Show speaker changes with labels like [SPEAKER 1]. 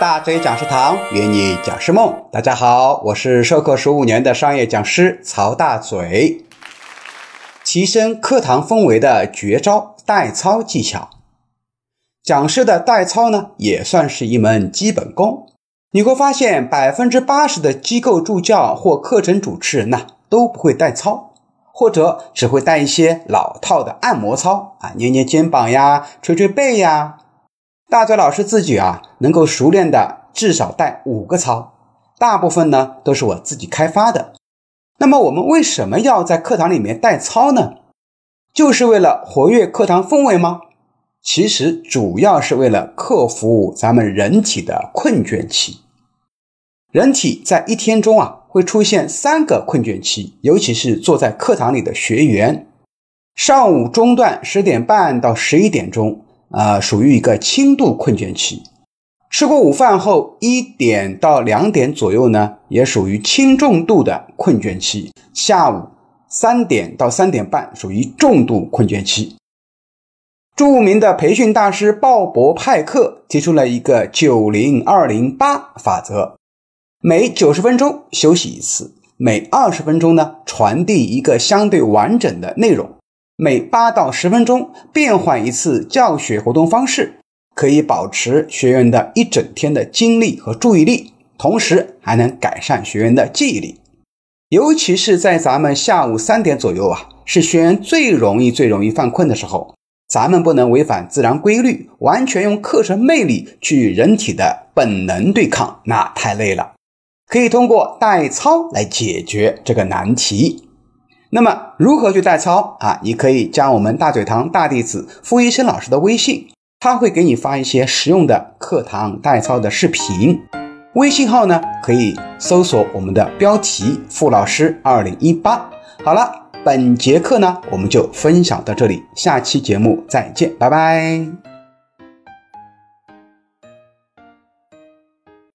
[SPEAKER 1] 大嘴讲师堂约你讲师梦，大家好，我是授课十五年的商业讲师曹大嘴。提升课堂氛围的绝招代操技巧，讲师的代操呢，也算是一门基本功。你会发现，百分之八十的机构助教或课程主持人呢，都不会代操，或者只会带一些老套的按摩操啊，捏捏肩膀呀，捶捶背呀。大嘴老师自己啊，能够熟练的至少带五个操，大部分呢都是我自己开发的。那么我们为什么要在课堂里面带操呢？就是为了活跃课堂氛围吗？其实主要是为了克服咱们人体的困倦期。人体在一天中啊会出现三个困倦期，尤其是坐在课堂里的学员，上午中段十点半到十一点钟。啊，属于一个轻度困倦期。吃过午饭后，一点到两点左右呢，也属于轻重度的困倦期。下午三点到三点半属于重度困倦期。著名的培训大师鲍勃派克提出了一个九零二零八法则：每九十分钟休息一次，每二十分钟呢传递一个相对完整的内容。每八到十分钟变换一次教学活动方式，可以保持学员的一整天的精力和注意力，同时还能改善学员的记忆力。尤其是在咱们下午三点左右啊，是学员最容易、最容易犯困的时候。咱们不能违反自然规律，完全用课程魅力去与人体的本能对抗，那太累了。可以通过代操来解决这个难题。那么如何去代操啊？你可以加我们大嘴堂大弟子傅医生老师的微信，他会给你发一些实用的课堂代操的视频。微信号呢，可以搜索我们的标题“傅老师二零一八”。好了，本节课呢，我们就分享到这里，下期节目再见，拜拜。